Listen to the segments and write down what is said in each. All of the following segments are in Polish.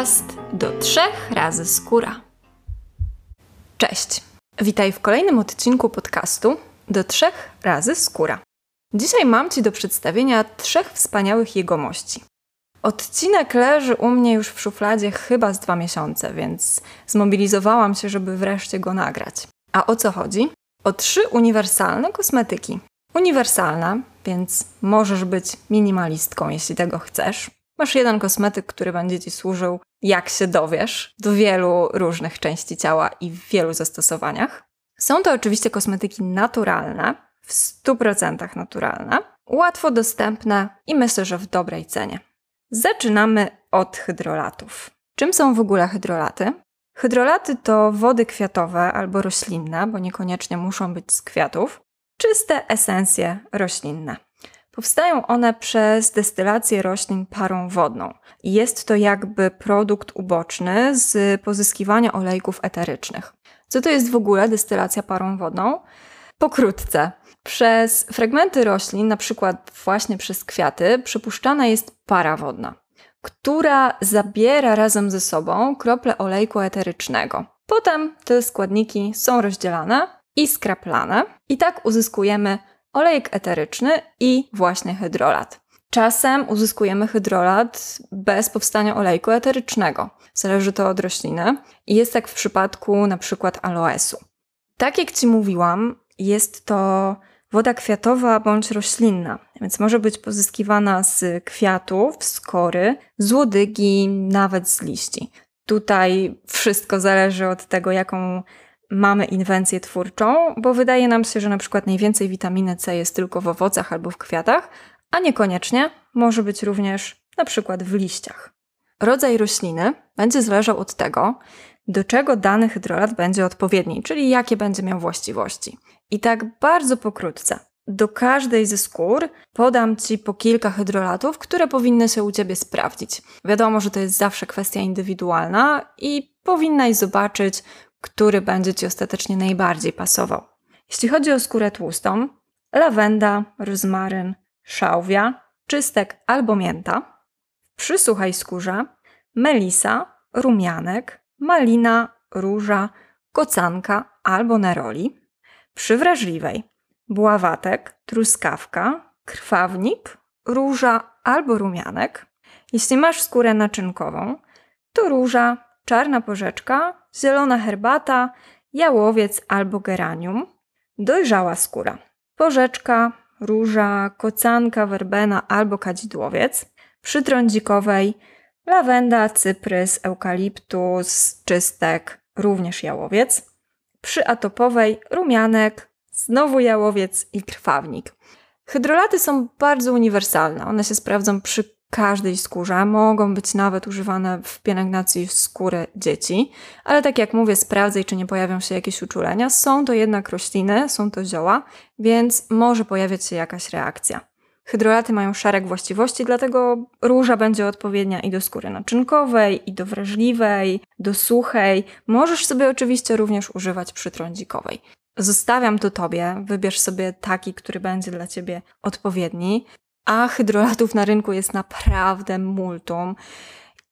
podcast do trzech razy skóra. Cześć, witaj w kolejnym odcinku podcastu do trzech razy skóra. Dzisiaj mam Ci do przedstawienia trzech wspaniałych jegomości. Odcinek leży u mnie już w szufladzie chyba z dwa miesiące, więc zmobilizowałam się, żeby wreszcie go nagrać. A o co chodzi? O trzy uniwersalne kosmetyki. Uniwersalna, więc możesz być minimalistką, jeśli tego chcesz. Masz jeden kosmetyk, który będzie Ci służył, jak się dowiesz, do wielu różnych części ciała i w wielu zastosowaniach. Są to oczywiście kosmetyki naturalne, w 100% naturalne, łatwo dostępne i myślę, że w dobrej cenie. Zaczynamy od hydrolatów. Czym są w ogóle hydrolaty? Hydrolaty to wody kwiatowe albo roślinne, bo niekoniecznie muszą być z kwiatów, czyste esencje roślinne. Powstają one przez destylację roślin parą wodną. Jest to jakby produkt uboczny z pozyskiwania olejków eterycznych. Co to jest w ogóle destylacja parą wodną? Pokrótce. Przez fragmenty roślin, na przykład właśnie przez kwiaty, przypuszczana jest para wodna, która zabiera razem ze sobą krople olejku eterycznego. Potem te składniki są rozdzielane i skraplane, i tak uzyskujemy olejek eteryczny i właśnie hydrolat. Czasem uzyskujemy hydrolat bez powstania olejku eterycznego. Zależy to od rośliny i jest tak w przypadku na przykład aloesu. Tak jak Ci mówiłam, jest to woda kwiatowa bądź roślinna, więc może być pozyskiwana z kwiatów, z kory, z łodygi, nawet z liści. Tutaj wszystko zależy od tego, jaką mamy inwencję twórczą, bo wydaje nam się, że na przykład najwięcej witaminy C jest tylko w owocach albo w kwiatach, a niekoniecznie może być również na przykład w liściach. Rodzaj rośliny będzie zależał od tego, do czego dany hydrolat będzie odpowiedni, czyli jakie będzie miał właściwości. I tak bardzo pokrótce. Do każdej ze skór podam Ci po kilka hydrolatów, które powinny się u Ciebie sprawdzić. Wiadomo, że to jest zawsze kwestia indywidualna i powinnaś zobaczyć, który będzie Ci ostatecznie najbardziej pasował. Jeśli chodzi o skórę tłustą, lawenda, rozmaryn, szałwia, czystek albo mięta. Przy suchej skórze melisa, rumianek, malina, róża, kocanka albo neroli. Przy wrażliwej bławatek, truskawka, krwawnik, róża albo rumianek. Jeśli masz skórę naczynkową, to róża, czarna porzeczka, zielona herbata, jałowiec albo geranium. Dojrzała skóra. Porzeczka, róża, kocanka, werbena albo kadzidłowiec. Przy trądzikowej lawenda, cyprys, eukaliptus, czystek, również jałowiec. Przy atopowej rumianek, znowu jałowiec i krwawnik. Hydrolaty są bardzo uniwersalne. One się sprawdzą przy każdej skórze, mogą być nawet używane w pielęgnacji skóry dzieci, ale tak jak mówię, sprawdzaj, czy nie pojawią się jakieś uczulenia. Są to jednak rośliny, są to zioła, więc może pojawiać się jakaś reakcja. Hydrolaty mają szereg właściwości, dlatego róża będzie odpowiednia i do skóry naczynkowej, i do wrażliwej, do suchej. Możesz sobie oczywiście również używać przytrądzikowej. Zostawiam to Tobie, wybierz sobie taki, który będzie dla Ciebie odpowiedni a hydrolatów na rynku jest naprawdę multum.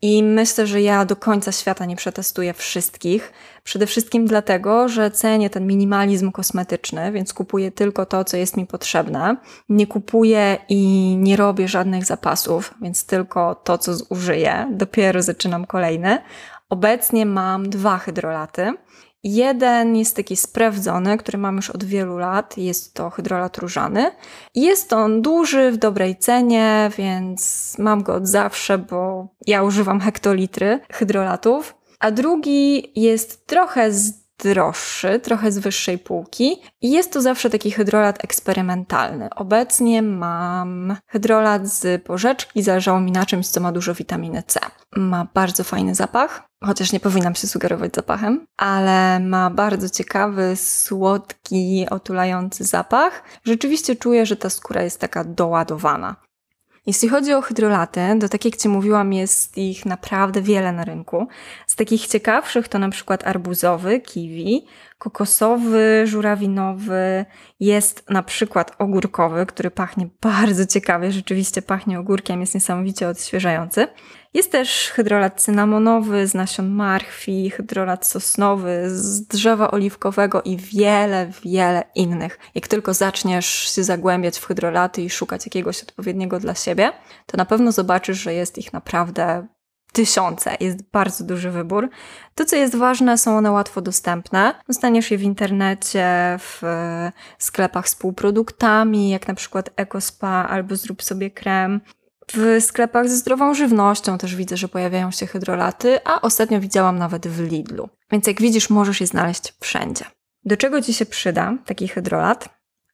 I myślę, że ja do końca świata nie przetestuję wszystkich. Przede wszystkim dlatego, że cenię ten minimalizm kosmetyczny, więc kupuję tylko to, co jest mi potrzebne. Nie kupuję i nie robię żadnych zapasów, więc tylko to, co zużyję. Dopiero zaczynam kolejny. Obecnie mam dwa hydrolaty. Jeden jest taki sprawdzony, który mam już od wielu lat. Jest to hydrolat różany. Jest on duży, w dobrej cenie, więc mam go od zawsze, bo ja używam hektolitry hydrolatów. A drugi jest trochę droższy, trochę z wyższej półki i jest to zawsze taki hydrolat eksperymentalny. Obecnie mam hydrolat z porzeczki, zależało mi na czymś, co ma dużo witaminy C. Ma bardzo fajny zapach, chociaż nie powinnam się sugerować zapachem, ale ma bardzo ciekawy, słodki, otulający zapach. Rzeczywiście czuję, że ta skóra jest taka doładowana. Jeśli chodzi o hydrolaty, to tak jak Ci mówiłam, jest ich naprawdę wiele na rynku. Z takich ciekawszych to na przykład arbuzowy, kiwi, kokosowy, żurawinowy, jest na przykład ogórkowy, który pachnie bardzo ciekawie, rzeczywiście pachnie ogórkiem, jest niesamowicie odświeżający. Jest też hydrolat cynamonowy z nasion marchwi, hydrolat sosnowy z drzewa oliwkowego i wiele, wiele innych. Jak tylko zaczniesz się zagłębiać w hydrolaty i szukać jakiegoś odpowiedniego dla siebie, to na pewno zobaczysz, że jest ich naprawdę tysiące, jest bardzo duży wybór. To, co jest ważne, są one łatwo dostępne. Dostaniesz je w internecie, w sklepach z półproduktami, jak na przykład EcoSpa albo Zrób sobie krem. W sklepach ze zdrową żywnością też widzę, że pojawiają się hydrolaty, a ostatnio widziałam nawet w Lidlu. Więc jak widzisz, możesz je znaleźć wszędzie. Do czego Ci się przyda taki hydrolat?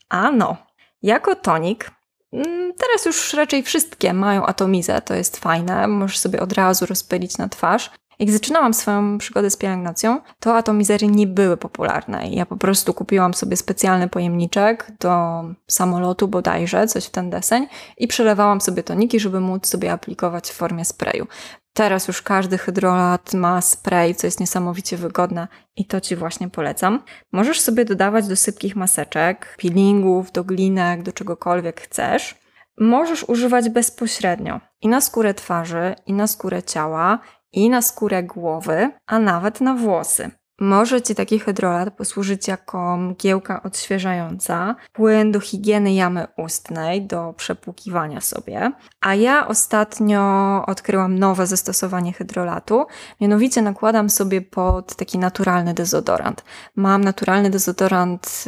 A no, jako tonik Mm, teraz już raczej wszystkie mają atomizę, to jest fajne, możesz sobie od razu rozpylić na twarz. Jak zaczynałam swoją przygodę z pielęgnacją, to atomizery nie były popularne. Ja po prostu kupiłam sobie specjalny pojemniczek do samolotu bodajże, coś w ten deseń i przelewałam sobie toniki, żeby móc sobie aplikować w formie sprayu. Teraz już każdy hydrolat ma spray, co jest niesamowicie wygodne i to Ci właśnie polecam. Możesz sobie dodawać do sypkich maseczek, peelingów, do glinek, do czegokolwiek chcesz. Możesz używać bezpośrednio i na skórę twarzy, i na skórę ciała, i na skórę głowy, a nawet na włosy. Może Ci taki hydrolat posłużyć jako mgiełka odświeżająca, płyn do higieny jamy ustnej, do przepłukiwania sobie. A ja ostatnio odkryłam nowe zastosowanie hydrolatu, mianowicie nakładam sobie pod taki naturalny dezodorant. Mam naturalny dezodorant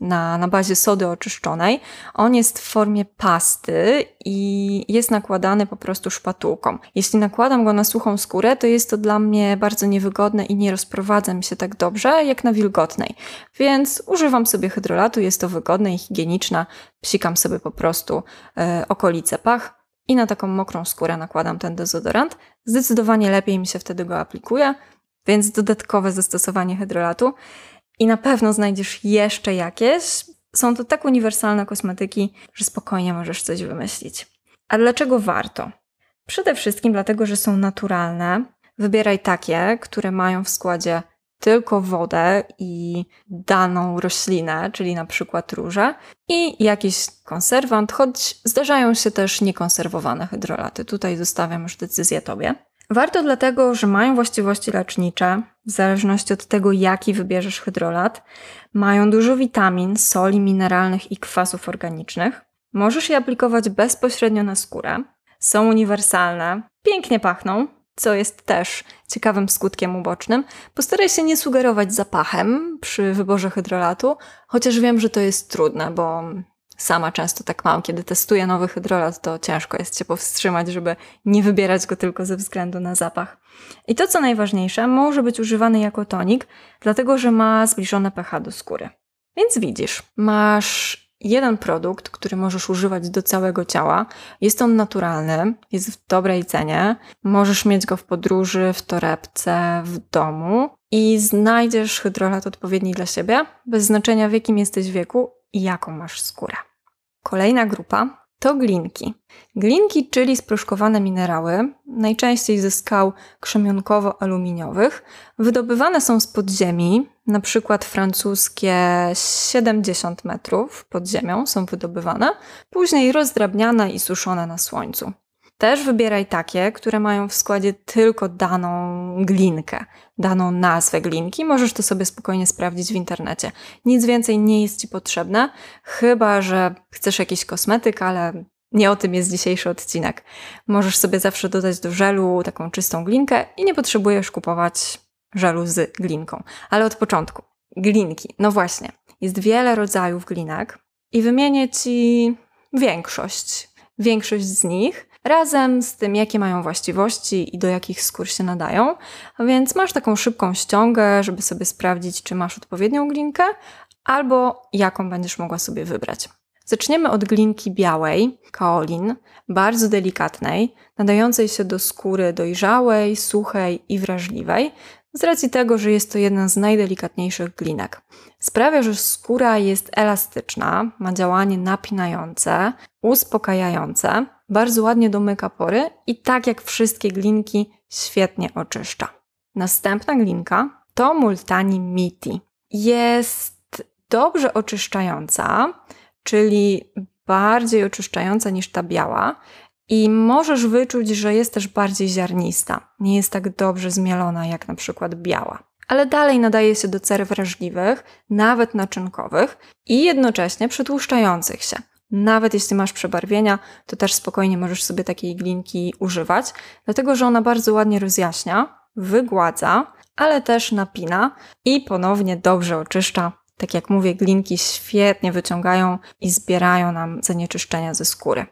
na, na bazie sody oczyszczonej. On jest w formie pasty i jest nakładany po prostu szpatułką. Jeśli nakładam go na suchą skórę, to jest to dla mnie bardzo niewygodne i nie rozprowadza mi się tak dobrze jak na wilgotnej. Więc używam sobie hydrolatu, jest to wygodne i higieniczne. Psikam sobie po prostu e, okolice pach i na taką mokrą skórę nakładam ten dezodorant. Zdecydowanie lepiej mi się wtedy go aplikuje, więc dodatkowe zastosowanie hydrolatu. I na pewno znajdziesz jeszcze jakieś. Są to tak uniwersalne kosmetyki, że spokojnie możesz coś wymyślić. A dlaczego warto? Przede wszystkim dlatego, że są naturalne. Wybieraj takie, które mają w składzie tylko wodę i daną roślinę, czyli na przykład róże, i jakiś konserwant, choć zdarzają się też niekonserwowane hydrolaty. Tutaj zostawiam już decyzję Tobie. Warto dlatego, że mają właściwości lecznicze, w zależności od tego, jaki wybierzesz hydrolat. Mają dużo witamin, soli mineralnych i kwasów organicznych. Możesz je aplikować bezpośrednio na skórę. Są uniwersalne, pięknie pachną, co jest też ciekawym skutkiem ubocznym. Postaraj się nie sugerować zapachem przy wyborze hydrolatu, chociaż wiem, że to jest trudne, bo sama często tak mam. Kiedy testuję nowy hydrolat, to ciężko jest się powstrzymać, żeby nie wybierać go tylko ze względu na zapach. I to, co najważniejsze, może być używany jako tonik, dlatego że ma zbliżone pH do skóry. Więc widzisz, masz jeden produkt, który możesz używać do całego ciała. Jest on naturalny, jest w dobrej cenie. Możesz mieć go w podróży, w torebce, w domu i znajdziesz hydrolat odpowiedni dla siebie, bez znaczenia w jakim jesteś wieku i jaką masz skórę. Kolejna grupa to glinki. Glinki, czyli sproszkowane minerały, najczęściej ze skał krzemionkowo-aluminiowych, wydobywane są z podziemi, na przykład francuskie 70 metrów pod ziemią są wydobywane, później rozdrabniane i suszone na słońcu. Też wybieraj takie, które mają w składzie tylko daną glinkę, daną nazwę glinki. Możesz to sobie spokojnie sprawdzić w internecie. Nic więcej nie jest Ci potrzebne, chyba że chcesz jakiś kosmetyk, ale nie o tym jest dzisiejszy odcinek. Możesz sobie zawsze dodać do żelu taką czystą glinkę i nie potrzebujesz kupować żelu z glinką. Ale od początku. Glinki. No właśnie. Jest wiele rodzajów glinek i wymienię Ci większość. Większość z nich razem z tym, jakie mają właściwości i do jakich skór się nadają. Więc masz taką szybką ściągę, żeby sobie sprawdzić, czy masz odpowiednią glinkę, albo jaką będziesz mogła sobie wybrać. Zaczniemy od glinki białej, kaolin, bardzo delikatnej, nadającej się do skóry dojrzałej, suchej i wrażliwej, z racji tego, że jest to jedna z najdelikatniejszych glinek. Sprawia, że skóra jest elastyczna, ma działanie napinające, uspokajające, bardzo ładnie domyka pory i tak jak wszystkie glinki świetnie oczyszcza. Następna glinka to Multani Miti. Jest dobrze oczyszczająca, czyli bardziej oczyszczająca niż ta biała i możesz wyczuć, że jest też bardziej ziarnista. Nie jest tak dobrze zmielona jak na przykład biała. Ale dalej nadaje się do cer wrażliwych, nawet naczynkowych i jednocześnie przytłuszczających się. Nawet jeśli masz przebarwienia, to też spokojnie możesz sobie takiej glinki używać, dlatego że ona bardzo ładnie rozjaśnia, wygładza, ale też napina i ponownie dobrze oczyszcza. Tak jak mówię, glinki świetnie wyciągają i zbierają nam zanieczyszczenia ze skóry.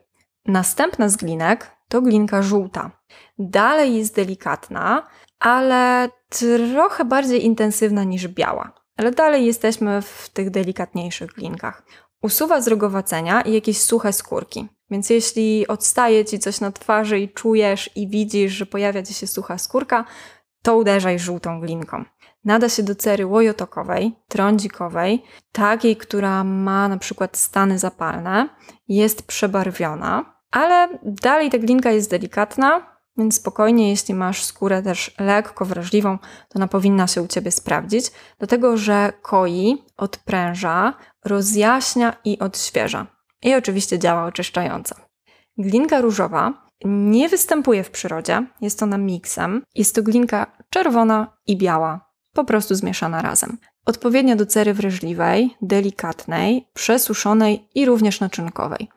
Następna z glinek to glinka żółta. Dalej jest delikatna, ale trochę bardziej intensywna niż biała. Ale dalej jesteśmy w tych delikatniejszych glinkach. Usuwa zrogowacenia i jakieś suche skórki. Więc jeśli odstaje ci coś na twarzy i czujesz i widzisz, że pojawia ci się sucha skórka, to uderzaj żółtą glinką. Nada się do cery łojotokowej, trądzikowej, takiej, która ma na przykład stany zapalne, jest przebarwiona, ale dalej ta glinka jest delikatna, więc spokojnie, jeśli masz skórę też lekko wrażliwą, to ona powinna się u Ciebie sprawdzić, dlatego że koi, odpręża, rozjaśnia i odświeża. I oczywiście działa oczyszczająco. Glinka różowa nie występuje w przyrodzie, jest ona miksem. Jest to glinka czerwona i biała, po prostu zmieszana razem. Odpowiednio do cery wrażliwej, delikatnej, przesuszonej i również naczynkowej.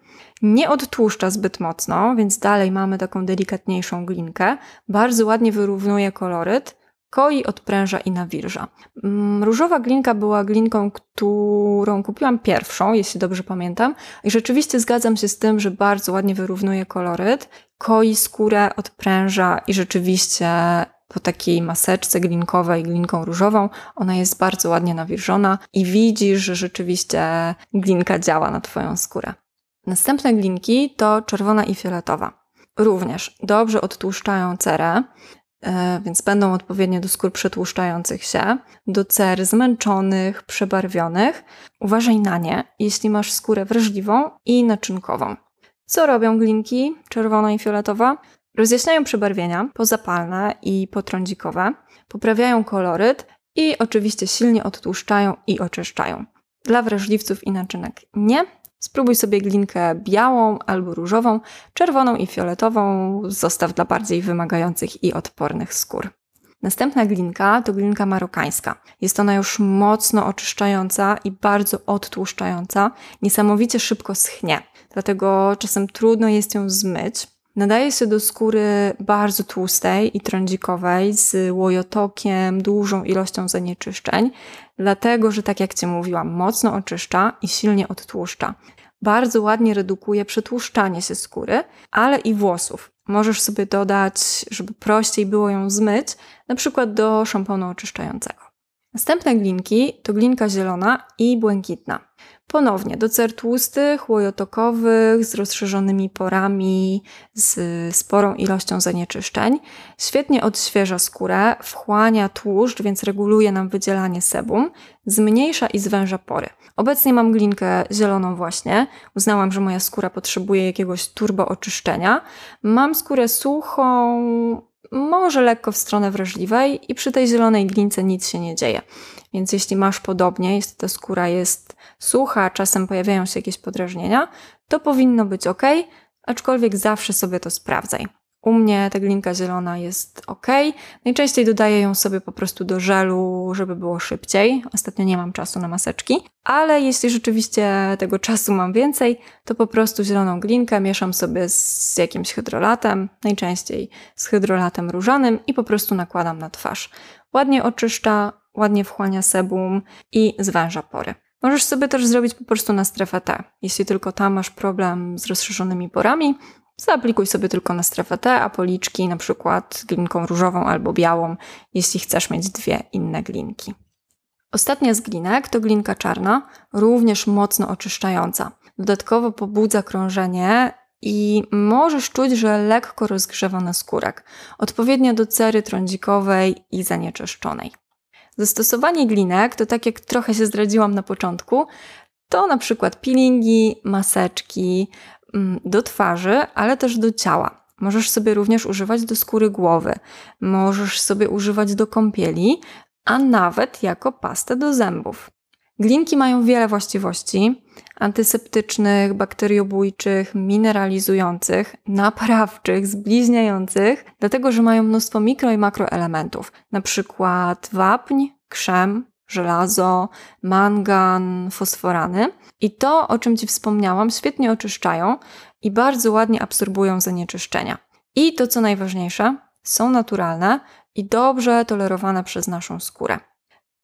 Nie odtłuszcza zbyt mocno, więc dalej mamy taką delikatniejszą glinkę. Bardzo ładnie wyrównuje koloryt, koi, odpręża i nawilża. Mm, różowa glinka była glinką, którą kupiłam pierwszą, jeśli dobrze pamiętam. I rzeczywiście zgadzam się z tym, że bardzo ładnie wyrównuje koloryt, koi skórę, odpręża i rzeczywiście po takiej maseczce glinkowej, glinką różową, ona jest bardzo ładnie nawilżona i widzisz, że rzeczywiście glinka działa na Twoją skórę. Następne glinki to czerwona i fioletowa. Również dobrze odtłuszczają cerę, e, więc będą odpowiednie do skór przetłuszczających się, do cer zmęczonych, przebarwionych. Uważaj na nie, jeśli masz skórę wrażliwą i naczynkową. Co robią glinki czerwona i fioletowa? Rozjaśniają przebarwienia pozapalne i potrądzikowe, poprawiają koloryt i oczywiście silnie odtłuszczają i oczyszczają. Dla wrażliwców i naczynek nie, Spróbuj sobie glinkę białą albo różową, czerwoną i fioletową zostaw dla bardziej wymagających i odpornych skór. Następna glinka to glinka marokańska. Jest ona już mocno oczyszczająca i bardzo odtłuszczająca, niesamowicie szybko schnie, dlatego czasem trudno jest ją zmyć. Nadaje się do skóry bardzo tłustej i trądzikowej, z łojotokiem, dużą ilością zanieczyszczeń, dlatego że, tak jak Ci mówiłam, mocno oczyszcza i silnie odtłuszcza. Bardzo ładnie redukuje przetłuszczanie się skóry, ale i włosów. Możesz sobie dodać, żeby prościej było ją zmyć, na przykład do szamponu oczyszczającego. Następne glinki to glinka zielona i błękitna. Ponownie do cer tłustych, łojotokowych, z rozszerzonymi porami, z sporą ilością zanieczyszczeń. Świetnie odświeża skórę, wchłania tłuszcz, więc reguluje nam wydzielanie sebum, zmniejsza i zwęża pory. Obecnie mam glinkę zieloną właśnie. Uznałam, że moja skóra potrzebuje jakiegoś turbo oczyszczenia. Mam skórę suchą, może lekko w stronę wrażliwej i przy tej zielonej glince nic się nie dzieje. Więc jeśli masz podobnie, jeśli ta skóra jest sucha, czasem pojawiają się jakieś podrażnienia, to powinno być ok, aczkolwiek zawsze sobie to sprawdzaj. U mnie ta glinka zielona jest ok. Najczęściej dodaję ją sobie po prostu do żelu, żeby było szybciej. Ostatnio nie mam czasu na maseczki, ale jeśli rzeczywiście tego czasu mam więcej, to po prostu zieloną glinkę mieszam sobie z jakimś hydrolatem, najczęściej z hydrolatem różanym i po prostu nakładam na twarz. Ładnie oczyszcza, ładnie wchłania sebum i zwęża pory. Możesz sobie też zrobić po prostu na strefę T. Jeśli tylko tam masz problem z rozszerzonymi porami, Zaaplikuj sobie tylko na strefę T, a policzki na przykład glinką różową albo białą, jeśli chcesz mieć dwie inne glinki. Ostatnia z glinek to glinka czarna, również mocno oczyszczająca. Dodatkowo pobudza krążenie i możesz czuć, że lekko rozgrzewa na skórek, odpowiednio do cery trądzikowej i zanieczyszczonej. Zastosowanie glinek to tak jak trochę się zdradziłam na początku, to na przykład peelingi, maseczki, Mm, do twarzy, ale też do ciała. Możesz sobie również używać do skóry głowy, możesz sobie używać do kąpieli, a nawet jako pastę do zębów. Glinki mają wiele właściwości, antyseptycznych, bakteriobójczych, mineralizujących, naprawczych, zbliźniających, dlatego że mają mnóstwo mikro i makroelementów, na przykład wapń, krzem, żelazo, mangan, fosforany. I to, o czym Ci wspomniałam, świetnie oczyszczają i bardzo ładnie absorbują zanieczyszczenia. I to, co najważniejsze, są naturalne i dobrze tolerowane przez naszą skórę.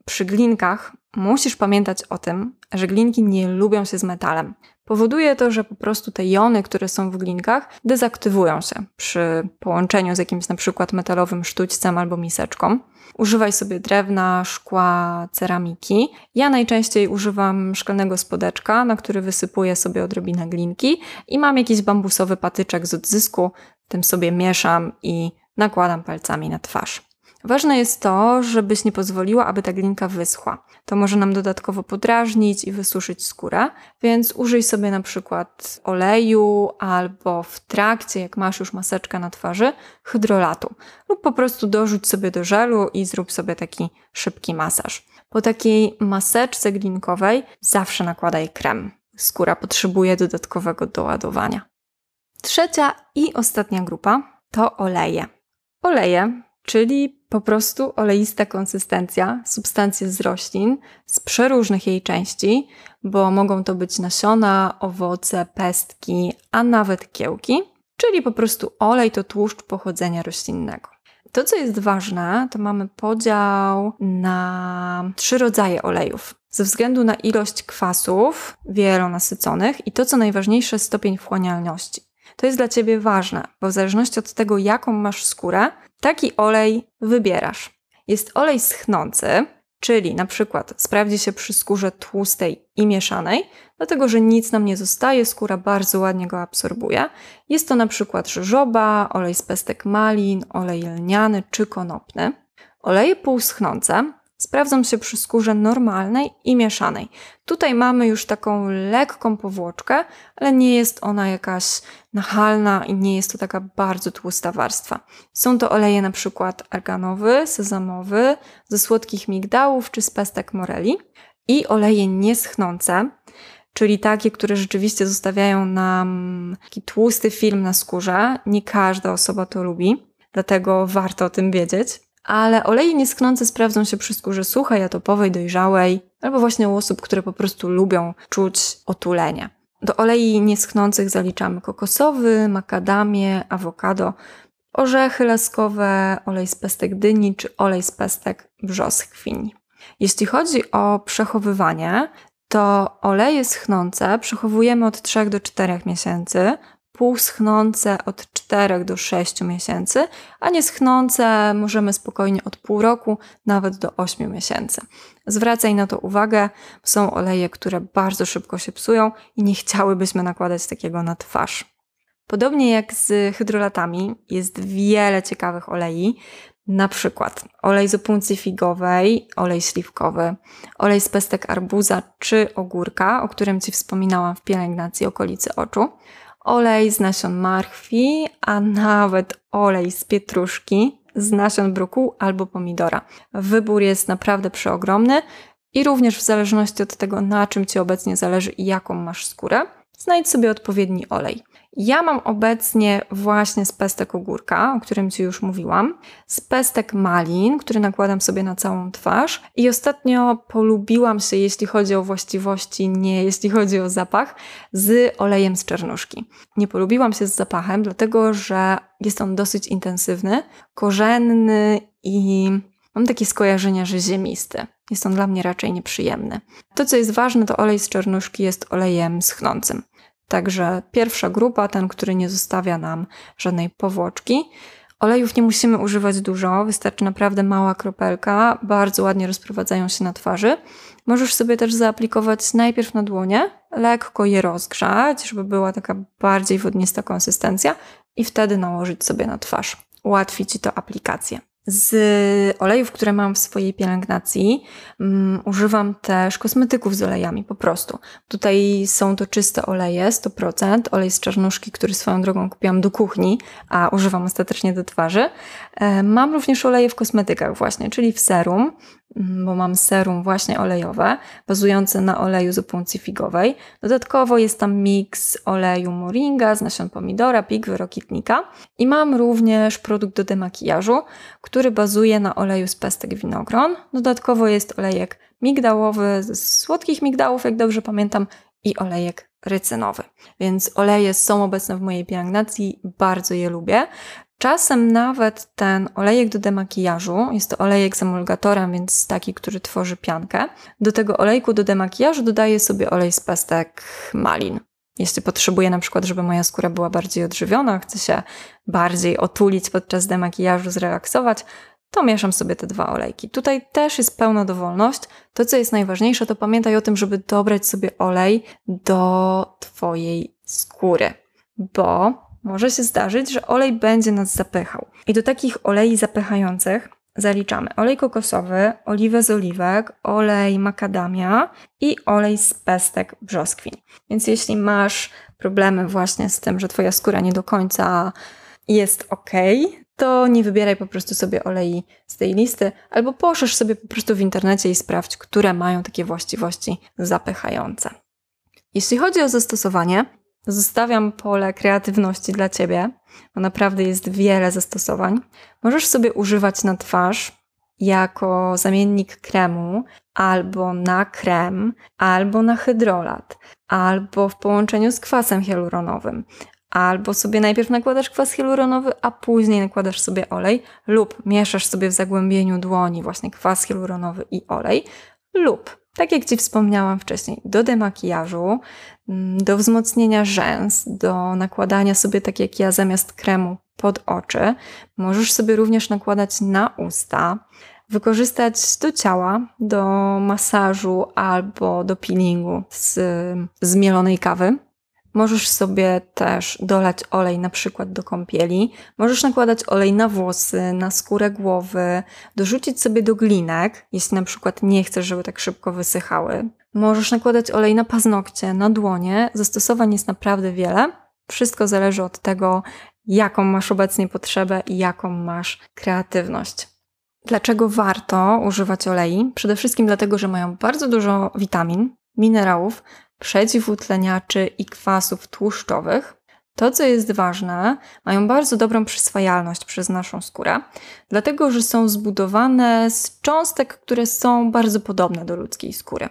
Przy glinkach musisz pamiętać o tym, że glinki nie lubią się z metalem. Powoduje to, że po prostu te jony, które są w glinkach, dezaktywują się przy połączeniu z jakimś na przykład metalowym sztućcem albo miseczką. Używaj sobie drewna, szkła, ceramiki. Ja najczęściej używam szklanego spodeczka, na który wysypuję sobie odrobinę glinki i mam jakiś bambusowy patyczek z odzysku, tym sobie mieszam i nakładam palcami na twarz. Ważne jest to, żebyś nie pozwoliła, aby ta glinka wyschła. To może nam dodatkowo podrażnić i wysuszyć skórę, więc użyj sobie na przykład oleju albo w trakcie, jak masz już maseczkę na twarzy, hydrolatu. Lub po prostu dorzuć sobie do żelu i zrób sobie taki szybki masaż. Po takiej maseczce glinkowej zawsze nakładaj krem. Skóra potrzebuje dodatkowego doładowania. Trzecia i ostatnia grupa to oleje. Oleje czyli po prostu oleista konsystencja, substancje z roślin, z przeróżnych jej części, bo mogą to być nasiona, owoce, pestki, a nawet kiełki, czyli po prostu olej to tłuszcz pochodzenia roślinnego. To, co jest ważne, to mamy podział na trzy rodzaje olejów. Ze względu na ilość kwasów wielonasyconych i to, co najważniejsze, stopień wchłanialności. To jest dla Ciebie ważne, bo w zależności od tego, jaką masz skórę, taki olej wybierasz. Jest olej schnący, czyli na przykład sprawdzi się przy skórze tłustej i mieszanej, dlatego że nic nam nie zostaje, skóra bardzo ładnie go absorbuje. Jest to na przykład żożoba, olej z pestek malin, olej lniany czy konopny. Oleje półschnące sprawdzą się przy skórze normalnej i mieszanej. Tutaj mamy już taką lekką powłoczkę, ale nie jest ona jakaś nachalna i nie jest to taka bardzo tłusta warstwa. Są to oleje na przykład arganowy, sezamowy, ze słodkich migdałów czy z pestek moreli i oleje nieschnące, czyli takie, które rzeczywiście zostawiają nam taki tłusty film na skórze. Nie każda osoba to lubi, dlatego warto o tym wiedzieć ale oleje nieschnące sprawdzą się przy skórze suchej, atopowej, dojrzałej, albo właśnie u osób, które po prostu lubią czuć otulenie. Do olei nieschnących zaliczamy kokosowy, makadamię, awokado, orzechy laskowe, olej z pestek dyni czy olej z pestek brzoskwini. Jeśli chodzi o przechowywanie, to oleje schnące przechowujemy od 3 do 4 miesięcy, półschnące od 4 do 6 miesięcy, a nieschnące możemy spokojnie od pół roku, nawet do 8 miesięcy. Zwracaj na to uwagę, są oleje, które bardzo szybko się psują i nie chciałybyśmy nakładać takiego na twarz. Podobnie jak z hydrolatami, jest wiele ciekawych olei. Na przykład olej z opuncji figowej, olej śliwkowy, olej z pestek arbuza czy ogórka, o którym Ci wspominałam w pielęgnacji okolicy oczu, olej z nasion marchwi, a nawet olej z pietruszki, z nasion brokułu albo pomidora. Wybór jest naprawdę przeogromny i również w zależności od tego, na czym Ci obecnie zależy i jaką masz skórę, znajdź sobie odpowiedni olej. Ja mam obecnie właśnie z pestek ogórka, o którym Ci już mówiłam, z pestek malin, który nakładam sobie na całą twarz i ostatnio polubiłam się, jeśli chodzi o właściwości, nie jeśli chodzi o zapach, z olejem z czernuszki. Nie polubiłam się z zapachem, dlatego że jest on dosyć intensywny, korzenny i mam takie skojarzenia, że ziemisty. Jest on dla mnie raczej nieprzyjemny. To, co jest ważne, to olej z czernuszki jest olejem schnącym. Także pierwsza grupa, ten, który nie zostawia nam żadnej powłoczki. Olejów nie musimy używać dużo, wystarczy naprawdę mała kropelka, bardzo ładnie rozprowadzają się na twarzy. Możesz sobie też zaaplikować najpierw na dłonie, lekko je rozgrzać, żeby była taka bardziej wodnista konsystencja i wtedy nałożyć sobie na twarz. Ułatwi Ci to aplikację. Z olejów, które mam w swojej pielęgnacji, um, używam też kosmetyków z olejami po prostu. Tutaj są to czyste oleje, 100%, olej z czarnuszki, który swoją drogą kupiłam do kuchni, a używam ostatecznie do twarzy. E, mam również oleje w kosmetykach właśnie, czyli w serum. Mm, bo mam serum właśnie olejowe, bazujące na oleju z opuncji figowej. Dodatkowo jest tam miks oleju moringa z nasion pomidora, pigwy, rokitnika i mam również produkt do demakijażu, który bazuje na oleju z pestek winogron. Dodatkowo jest olejek migdałowy z słodkich migdałów, jak dobrze pamiętam, i olejek rycynowy. Więc oleje są obecne w mojej pielęgnacji, bardzo je lubię. Czasem nawet ten olejek do demakijażu, jest to olejek z emulgatorem, więc taki, który tworzy piankę. Do tego olejku do demakijażu dodaję sobie olej z pestek malin. Jeśli potrzebuję na przykład, żeby moja skóra była bardziej odżywiona, chcę się bardziej otulić podczas demakijażu, zrelaksować, to mieszam sobie te dwa olejki. Tutaj też jest pełna dowolność. To, co jest najważniejsze, to pamiętaj o tym, żeby dobrać sobie olej do Twojej skóry, bo może się zdarzyć, że olej będzie nas zapychał. I do takich olei zapychających zaliczamy olej kokosowy, oliwę z oliwek, olej makadamia i olej z pestek brzoskwin. Więc jeśli masz problemy właśnie z tym, że Twoja skóra nie do końca jest ok, to nie wybieraj po prostu sobie olei z tej listy, albo poszerz sobie po prostu w internecie i sprawdź, które mają takie właściwości zapychające. Jeśli chodzi o zastosowanie, zostawiam pole kreatywności dla Ciebie, bo naprawdę jest wiele zastosowań. Możesz sobie używać na twarz jako zamiennik kremu, albo na krem, albo na hydrolat, albo w połączeniu z kwasem hialuronowym, Albo sobie najpierw nakładasz kwas hialuronowy, a później nakładasz sobie olej, lub mieszasz sobie w zagłębieniu dłoni właśnie kwas hialuronowy i olej, lub, tak jak Ci wspomniałam wcześniej, do demakijażu, mm, do wzmocnienia rzęs, do nakładania sobie, tak jak ja, zamiast kremu pod oczy. Możesz sobie również nakładać na usta, wykorzystać do ciała, do masażu albo do peelingu z zmielonej kawy Możesz sobie też dolać olej na przykład do kąpieli, możesz nakładać olej na włosy, na skórę głowy, dorzucić sobie do glinek, jeśli na przykład nie chcesz, żeby tak szybko wysychały. Możesz nakładać olej na paznokcie, na dłonie. Zastosowań jest naprawdę wiele. Wszystko zależy od tego, jaką masz obecnie potrzebę i jaką masz kreatywność. Dlaczego warto używać olei? Przede wszystkim dlatego, że mają bardzo dużo witamin, minerałów, przeciwutleniaczy i kwasów tłuszczowych. To, co jest ważne, mają bardzo dobrą przyswajalność przez naszą skórę, dlatego że są zbudowane z cząstek, które są bardzo podobne do ludzkiej skóry.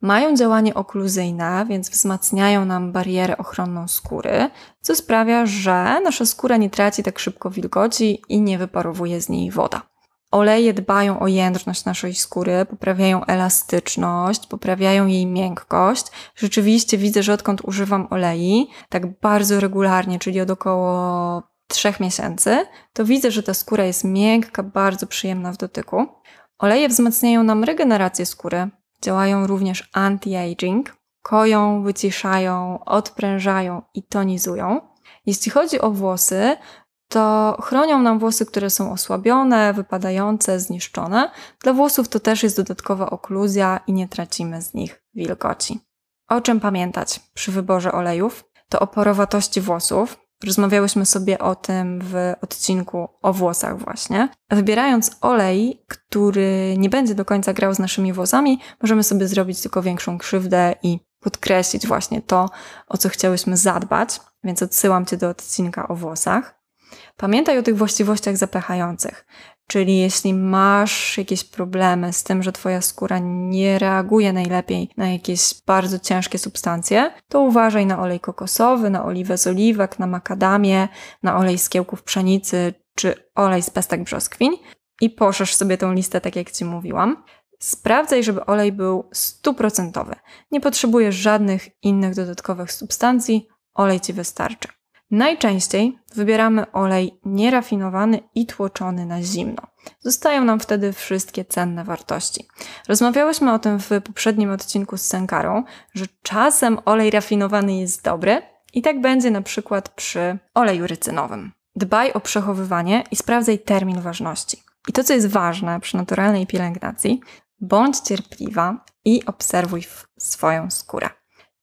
Mają działanie okluzyjne, więc wzmacniają nam barierę ochronną skóry, co sprawia, że nasza skóra nie traci tak szybko wilgoci i nie wyparowuje z niej woda. Oleje dbają o jędrność naszej skóry, poprawiają elastyczność, poprawiają jej miękkość. Rzeczywiście widzę, że odkąd używam olei, tak bardzo regularnie, czyli od około trzech miesięcy, to widzę, że ta skóra jest miękka, bardzo przyjemna w dotyku. Oleje wzmacniają nam regenerację skóry, działają również anti-aging, koją, wyciszają, odprężają i tonizują. Jeśli chodzi o włosy, to chronią nam włosy, które są osłabione, wypadające, zniszczone. Dla włosów to też jest dodatkowa okluzja i nie tracimy z nich wilgoci. O czym pamiętać przy wyborze olejów? To o porowatości włosów. Rozmawiałyśmy sobie o tym w odcinku o włosach właśnie. Wybierając olej, który nie będzie do końca grał z naszymi włosami, możemy sobie zrobić tylko większą krzywdę i podkreślić właśnie to, o co chciałyśmy zadbać, więc odsyłam Cię do odcinka o włosach. Pamiętaj o tych właściwościach zapychających. Czyli jeśli masz jakieś problemy z tym, że Twoja skóra nie reaguje najlepiej na jakieś bardzo ciężkie substancje, to uważaj na olej kokosowy, na oliwę z oliwek, na makadamię, na olej z kiełków pszenicy czy olej z pestek brzoskwin i poszerz sobie tą listę, tak jak Ci mówiłam. Sprawdzaj, żeby olej był stuprocentowy. Nie potrzebujesz żadnych innych dodatkowych substancji, olej Ci wystarczy. Najczęściej wybieramy olej nierafinowany i tłoczony na zimno. Zostają nam wtedy wszystkie cenne wartości. Rozmawiałyśmy o tym w poprzednim odcinku z Senkarą, że czasem olej rafinowany jest dobry i tak będzie na przykład przy oleju rycynowym. Dbaj o przechowywanie i sprawdzaj termin ważności. I to, co jest ważne przy naturalnej pielęgnacji, bądź cierpliwa i obserwuj swoją skórę.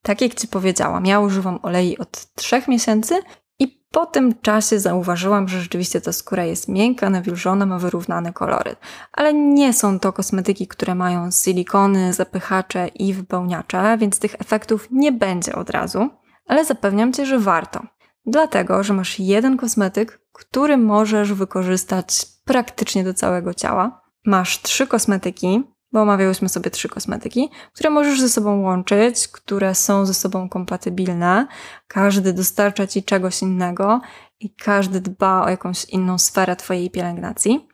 Tak jak Ci powiedziałam, ja używam olei od 3 miesięcy i Po tym czasie zauważyłam, że rzeczywiście ta skóra jest miękka, nawilżona, ma wyrównany koloryt. Ale nie są to kosmetyki, które mają silikony, zapychacze i wypełniacze, więc tych efektów nie będzie od razu. Ale zapewniam Cię, że warto. Dlatego, że masz jeden kosmetyk, który możesz wykorzystać praktycznie do całego ciała. Masz trzy kosmetyki, bo omawiałyśmy sobie trzy kosmetyki, które możesz ze sobą łączyć, które są ze sobą kompatybilne. Każdy dostarcza ci czegoś innego i każdy dba o jakąś inną sferę Twojej pielęgnacji.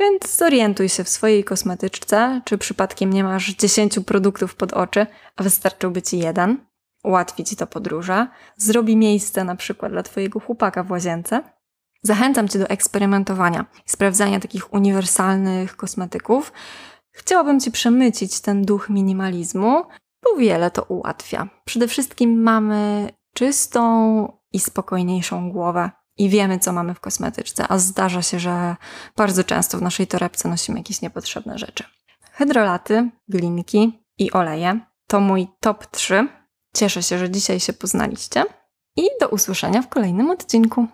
Więc zorientuj się w swojej kosmetyczce, czy przypadkiem nie masz 10 produktów pod oczy, a wystarczyłby Ci jeden. Ułatwi Ci to podróże. Zrobi miejsce na przykład dla Twojego chłopaka w łazience. Zachęcam Cię do eksperymentowania i sprawdzania takich uniwersalnych kosmetyków, Chciałabym Ci przemycić ten duch minimalizmu, bo wiele to ułatwia. Przede wszystkim mamy czystą i spokojniejszą głowę i wiemy, co mamy w kosmetyczce, a zdarza się, że bardzo często w naszej torebce nosimy jakieś niepotrzebne rzeczy. Hydrolaty, glinki i oleje to mój top 3. Cieszę się, że dzisiaj się poznaliście i do usłyszenia w kolejnym odcinku.